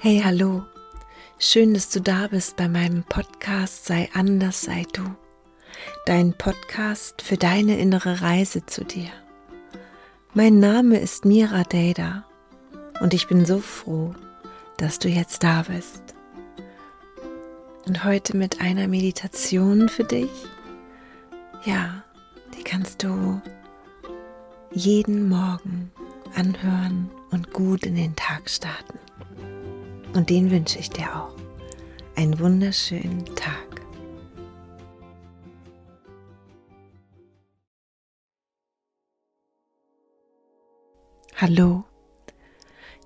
Hey, hallo. Schön, dass du da bist bei meinem Podcast Sei anders, sei du. Dein Podcast für deine innere Reise zu dir. Mein Name ist Mira Deda und ich bin so froh, dass du jetzt da bist. Und heute mit einer Meditation für dich. Ja, die kannst du jeden Morgen anhören und gut in den Tag starten. Und den wünsche ich dir auch. Einen wunderschönen Tag. Hallo,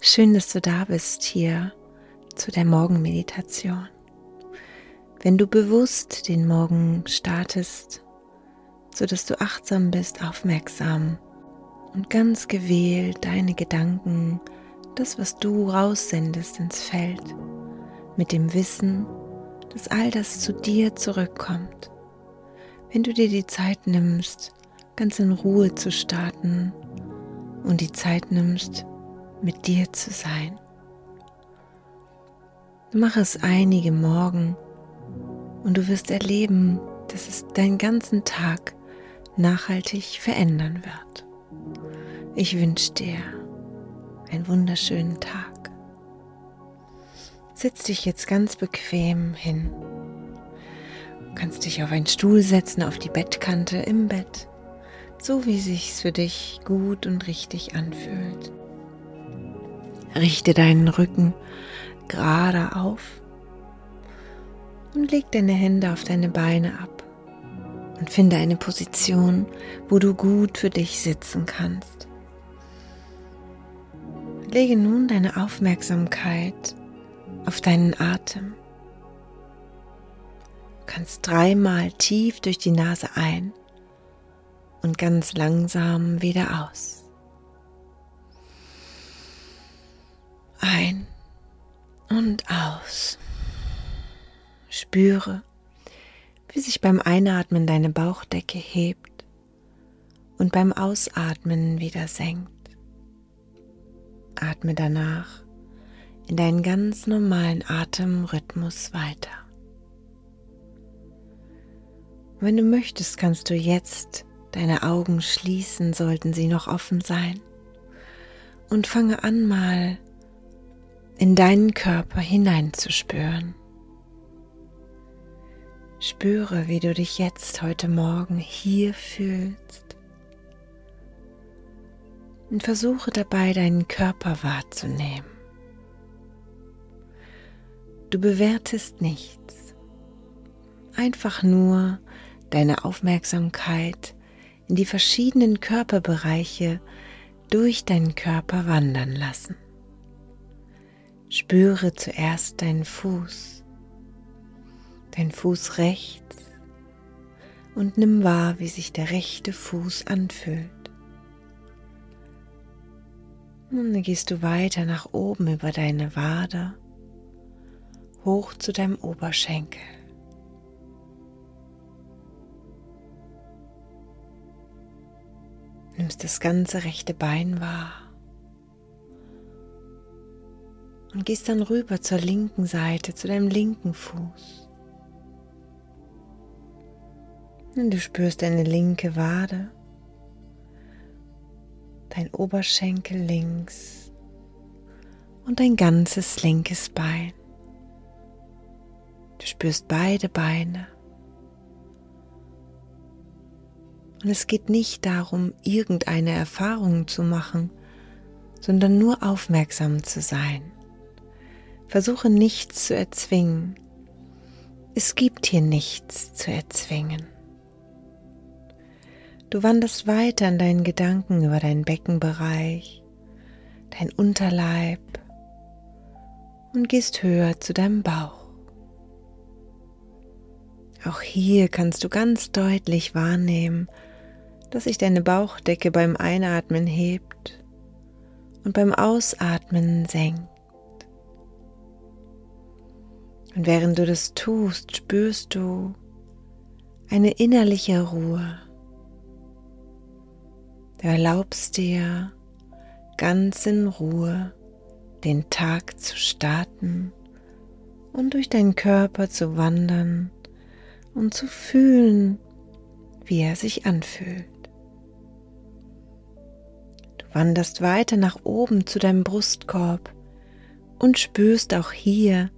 schön, dass du da bist hier zu der Morgenmeditation. Wenn du bewusst den Morgen startest, so dass du achtsam bist, aufmerksam und ganz gewählt deine Gedanken das, was du raussendest ins Feld, mit dem Wissen, dass all das zu dir zurückkommt. Wenn du dir die Zeit nimmst, ganz in Ruhe zu starten und die Zeit nimmst, mit dir zu sein. Mach es einige Morgen und du wirst erleben, dass es deinen ganzen Tag nachhaltig verändern wird. Ich wünsche dir einen wunderschönen Tag. Setz dich jetzt ganz bequem hin. Du kannst dich auf einen Stuhl setzen, auf die Bettkante im Bett, so wie sich's für dich gut und richtig anfühlt. Richte deinen Rücken gerade auf und leg deine Hände auf deine Beine ab und finde eine Position, wo du gut für dich sitzen kannst. Lege nun deine Aufmerksamkeit auf deinen Atem. Du kannst dreimal tief durch die Nase ein und ganz langsam wieder aus. Ein und aus. Spüre, wie sich beim Einatmen deine Bauchdecke hebt und beim Ausatmen wieder senkt. Atme danach in deinen ganz normalen Atemrhythmus weiter. Wenn du möchtest, kannst du jetzt deine Augen schließen, sollten sie noch offen sein. Und fange an mal in deinen Körper hineinzuspüren. Spüre, wie du dich jetzt heute Morgen hier fühlst und versuche dabei deinen Körper wahrzunehmen. Du bewertest nichts, einfach nur deine Aufmerksamkeit in die verschiedenen Körperbereiche durch deinen Körper wandern lassen. Spüre zuerst deinen Fuß, dein Fuß rechts und nimm wahr, wie sich der rechte Fuß anfühlt. Dann gehst du weiter nach oben über deine Wade, hoch zu deinem Oberschenkel. Nimmst das ganze rechte Bein wahr und gehst dann rüber zur linken Seite, zu deinem linken Fuß. Und du spürst deine linke Wade dein Oberschenkel links und dein ganzes linkes Bein. Du spürst beide Beine. Und es geht nicht darum, irgendeine Erfahrung zu machen, sondern nur aufmerksam zu sein. Versuche nichts zu erzwingen. Es gibt hier nichts zu erzwingen. Du wanderst weiter in deinen Gedanken über deinen Beckenbereich, dein Unterleib und gehst höher zu deinem Bauch. Auch hier kannst du ganz deutlich wahrnehmen, dass sich deine Bauchdecke beim Einatmen hebt und beim Ausatmen senkt. Und während du das tust, spürst du eine innerliche Ruhe. Du erlaubst dir ganz in Ruhe den Tag zu starten und durch deinen Körper zu wandern und zu fühlen, wie er sich anfühlt. Du wanderst weiter nach oben zu deinem Brustkorb und spürst auch hier,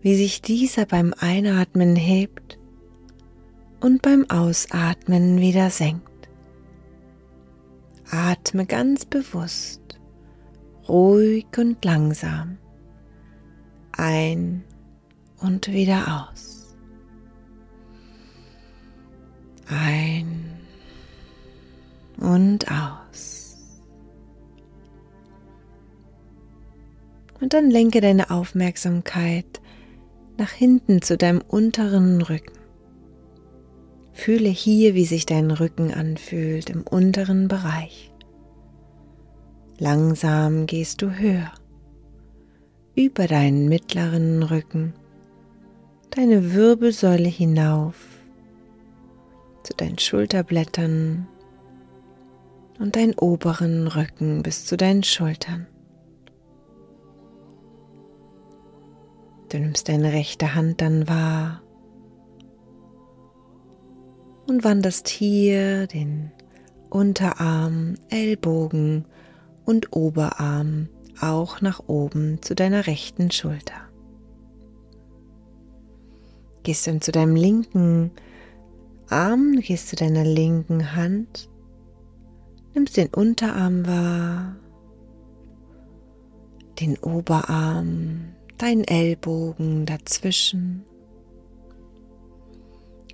wie sich dieser beim Einatmen hebt und beim Ausatmen wieder senkt. Atme ganz bewusst, ruhig und langsam ein und wieder aus. Ein und aus. Und dann lenke deine Aufmerksamkeit nach hinten zu deinem unteren Rücken. Fühle hier, wie sich dein Rücken anfühlt im unteren Bereich. Langsam gehst du höher, über deinen mittleren Rücken, deine Wirbelsäule hinauf, zu deinen Schulterblättern. Und deinen oberen Rücken bis zu deinen Schultern. Du nimmst deine rechte Hand dann wahr und wanderst hier den Unterarm, Ellbogen und Oberarm auch nach oben zu deiner rechten Schulter. Gehst dann zu deinem linken Arm, gehst zu deiner linken Hand, nimmst den Unterarm wahr, den Oberarm, deinen Ellbogen dazwischen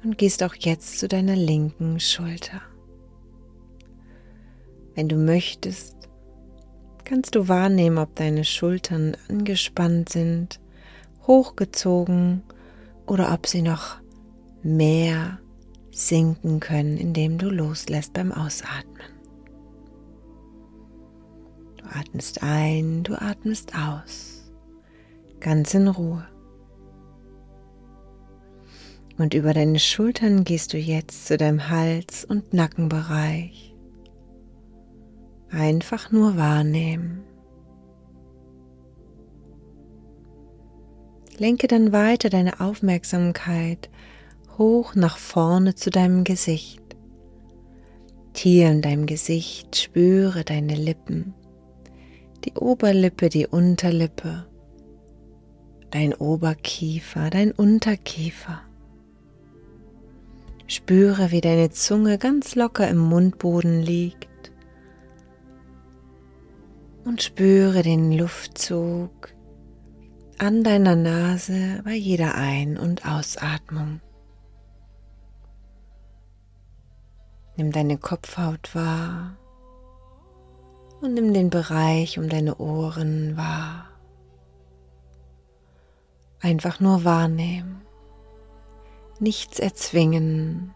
und gehst auch jetzt zu deiner linken Schulter. Wenn du möchtest, kannst du wahrnehmen, ob deine Schultern angespannt sind, hochgezogen oder ob sie noch mehr sinken können, indem du loslässt beim Ausatmen. Du atmest ein, du atmest aus, ganz in Ruhe. Und über deine Schultern gehst du jetzt zu deinem Hals- und Nackenbereich. Einfach nur wahrnehmen. Lenke dann weiter deine Aufmerksamkeit hoch nach vorne zu deinem Gesicht. Hier in deinem Gesicht spüre deine Lippen, die Oberlippe, die Unterlippe, dein Oberkiefer, dein Unterkiefer. Spüre, wie deine Zunge ganz locker im Mundboden liegt. Und spüre den Luftzug an deiner Nase bei jeder Ein- und Ausatmung. Nimm deine Kopfhaut wahr und nimm den Bereich um deine Ohren wahr. Einfach nur wahrnehmen nichts erzwingen,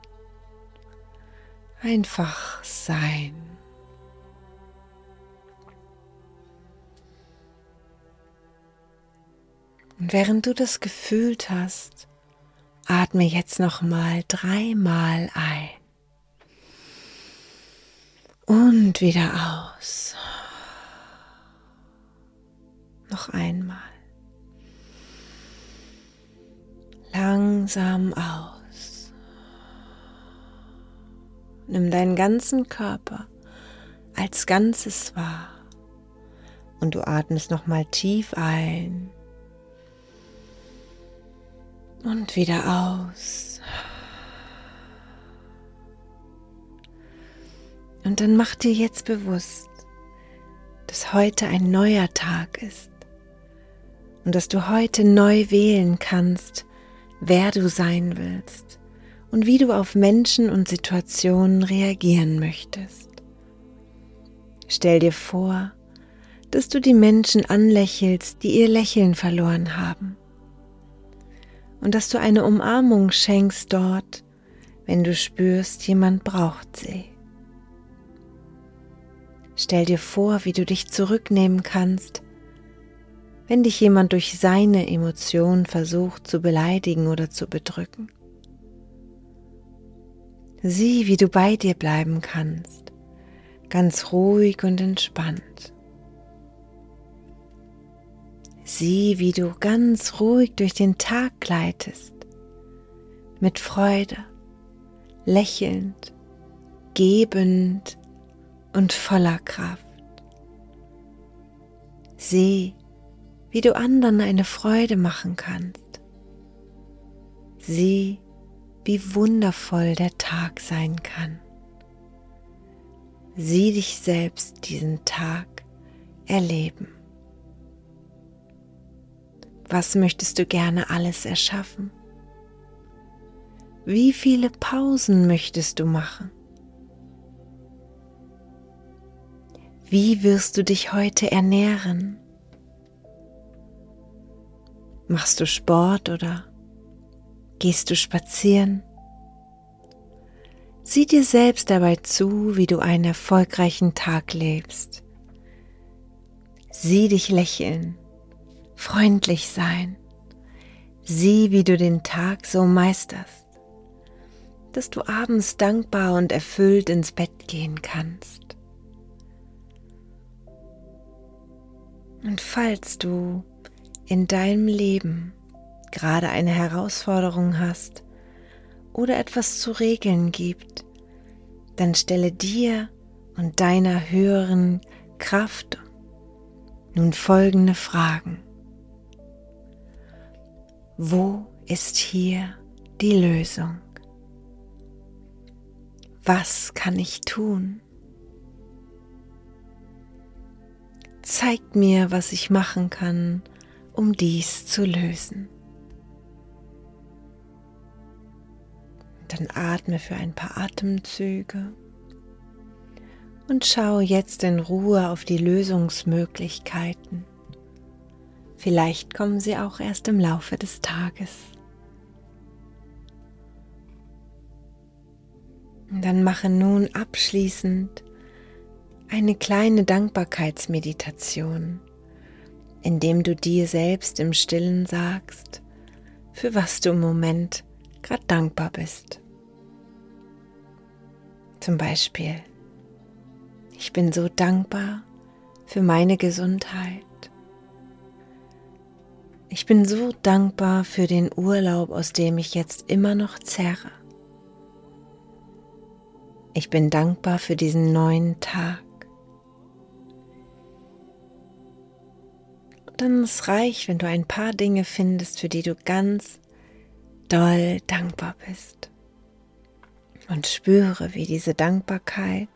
einfach sein. Und während du das gefühlt hast, atme jetzt noch mal dreimal ein und wieder aus. Noch einmal. Langsam aus. Nimm deinen ganzen Körper als Ganzes wahr und du atmest nochmal tief ein und wieder aus. Und dann mach dir jetzt bewusst, dass heute ein neuer Tag ist und dass du heute neu wählen kannst, wer du sein willst und wie du auf Menschen und Situationen reagieren möchtest. Stell dir vor, dass du die Menschen anlächelst, die ihr Lächeln verloren haben. Und dass du eine Umarmung schenkst dort, wenn du spürst, jemand braucht sie. Stell dir vor, wie du dich zurücknehmen kannst wenn dich jemand durch seine Emotion versucht zu beleidigen oder zu bedrücken. Sieh, wie du bei dir bleiben kannst, ganz ruhig und entspannt. Sieh, wie du ganz ruhig durch den Tag gleitest, mit Freude, lächelnd, gebend und voller Kraft. Sieh, wie du anderen eine Freude machen kannst. Sieh, wie wundervoll der Tag sein kann. Sieh dich selbst diesen Tag erleben. Was möchtest du gerne alles erschaffen? Wie viele Pausen möchtest du machen? Wie wirst du dich heute ernähren? Machst du Sport oder gehst du spazieren? Sieh dir selbst dabei zu, wie du einen erfolgreichen Tag lebst. Sieh dich lächeln freundlich sein. Sieh, wie du den Tag so meisterst, dass du abends dankbar und erfüllt ins Bett gehen kannst. Und falls du in deinem Leben gerade eine Herausforderung hast oder etwas zu regeln gibt, dann stelle dir und deiner höheren Kraft nun folgende Fragen. Wo ist hier die Lösung? Was kann ich tun? Zeig mir, was ich machen kann, um dies zu lösen. Dann atme für ein paar Atemzüge und schau jetzt in Ruhe auf die Lösungsmöglichkeiten Vielleicht kommen sie auch erst im Laufe des Tages. Dann mache nun abschließend eine kleine Dankbarkeitsmeditation, indem du dir selbst im stillen sagst, für was du im Moment gerade dankbar bist. Zum Beispiel, ich bin so dankbar für meine Gesundheit. Ich bin so dankbar für den Urlaub, aus dem ich jetzt immer noch zerre. Ich bin dankbar für diesen neuen Tag. Dann ist es reich, wenn du ein paar Dinge findest, für die du ganz doll dankbar bist. Und spüre, wie diese Dankbarkeit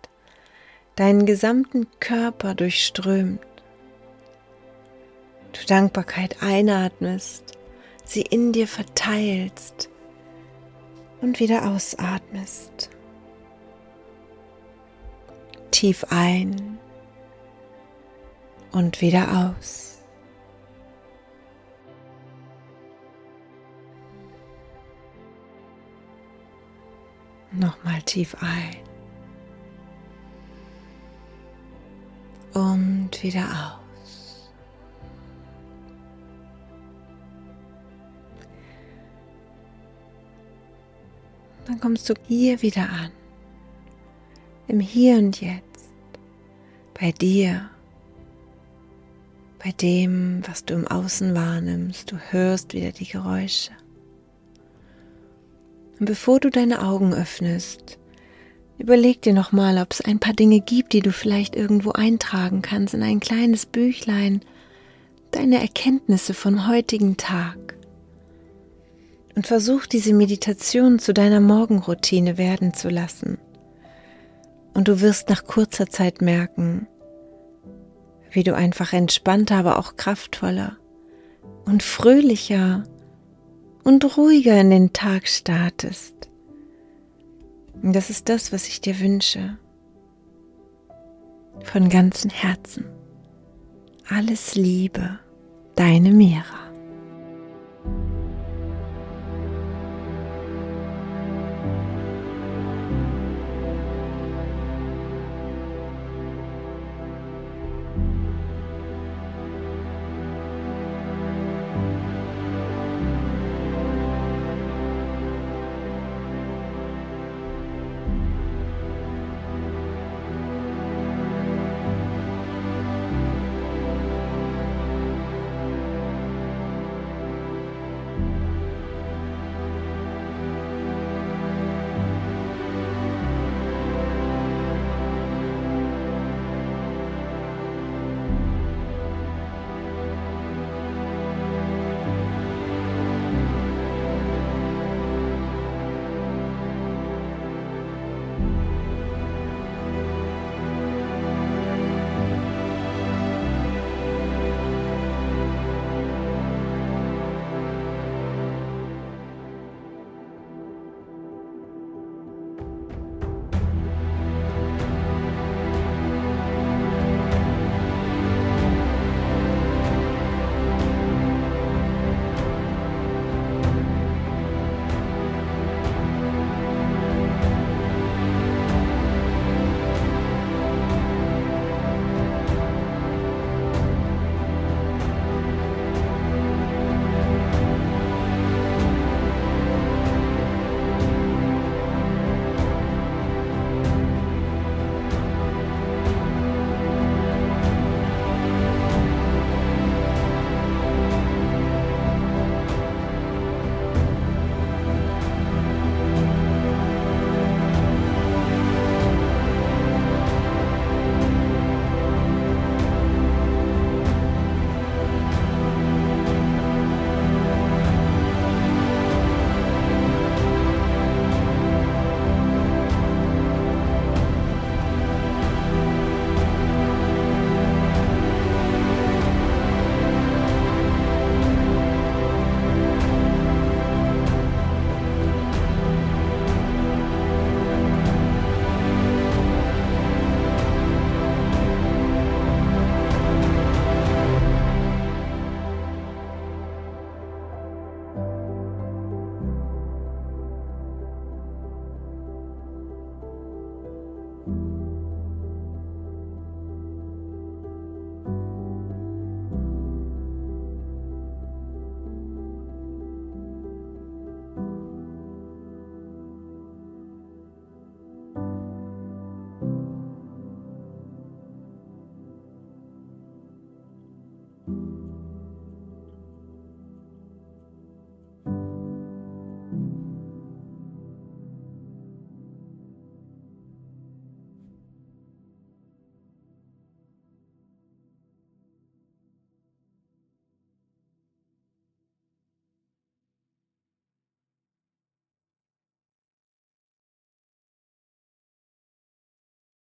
deinen gesamten Körper durchströmt du Dankbarkeit einatmest, sie in dir verteilst und wieder ausatmest. Tief ein und wieder aus. Nochmal tief ein und wieder aus. dann kommst du hier wieder an, im Hier und Jetzt, bei dir, bei dem, was du im Außen wahrnimmst. Du hörst wieder die Geräusche. Und bevor du deine Augen öffnest, überleg dir nochmal, ob es ein paar Dinge gibt, die du vielleicht irgendwo eintragen kannst in ein kleines Büchlein, deine Erkenntnisse vom heutigen Tag und versuch diese Meditation zu deiner Morgenroutine werden zu lassen. Und du wirst nach kurzer Zeit merken, wie du einfach entspannter, aber auch kraftvoller und fröhlicher und ruhiger in den Tag startest. Und das ist das, was ich dir wünsche. Von ganzem Herzen. Alles Liebe, deine Mira.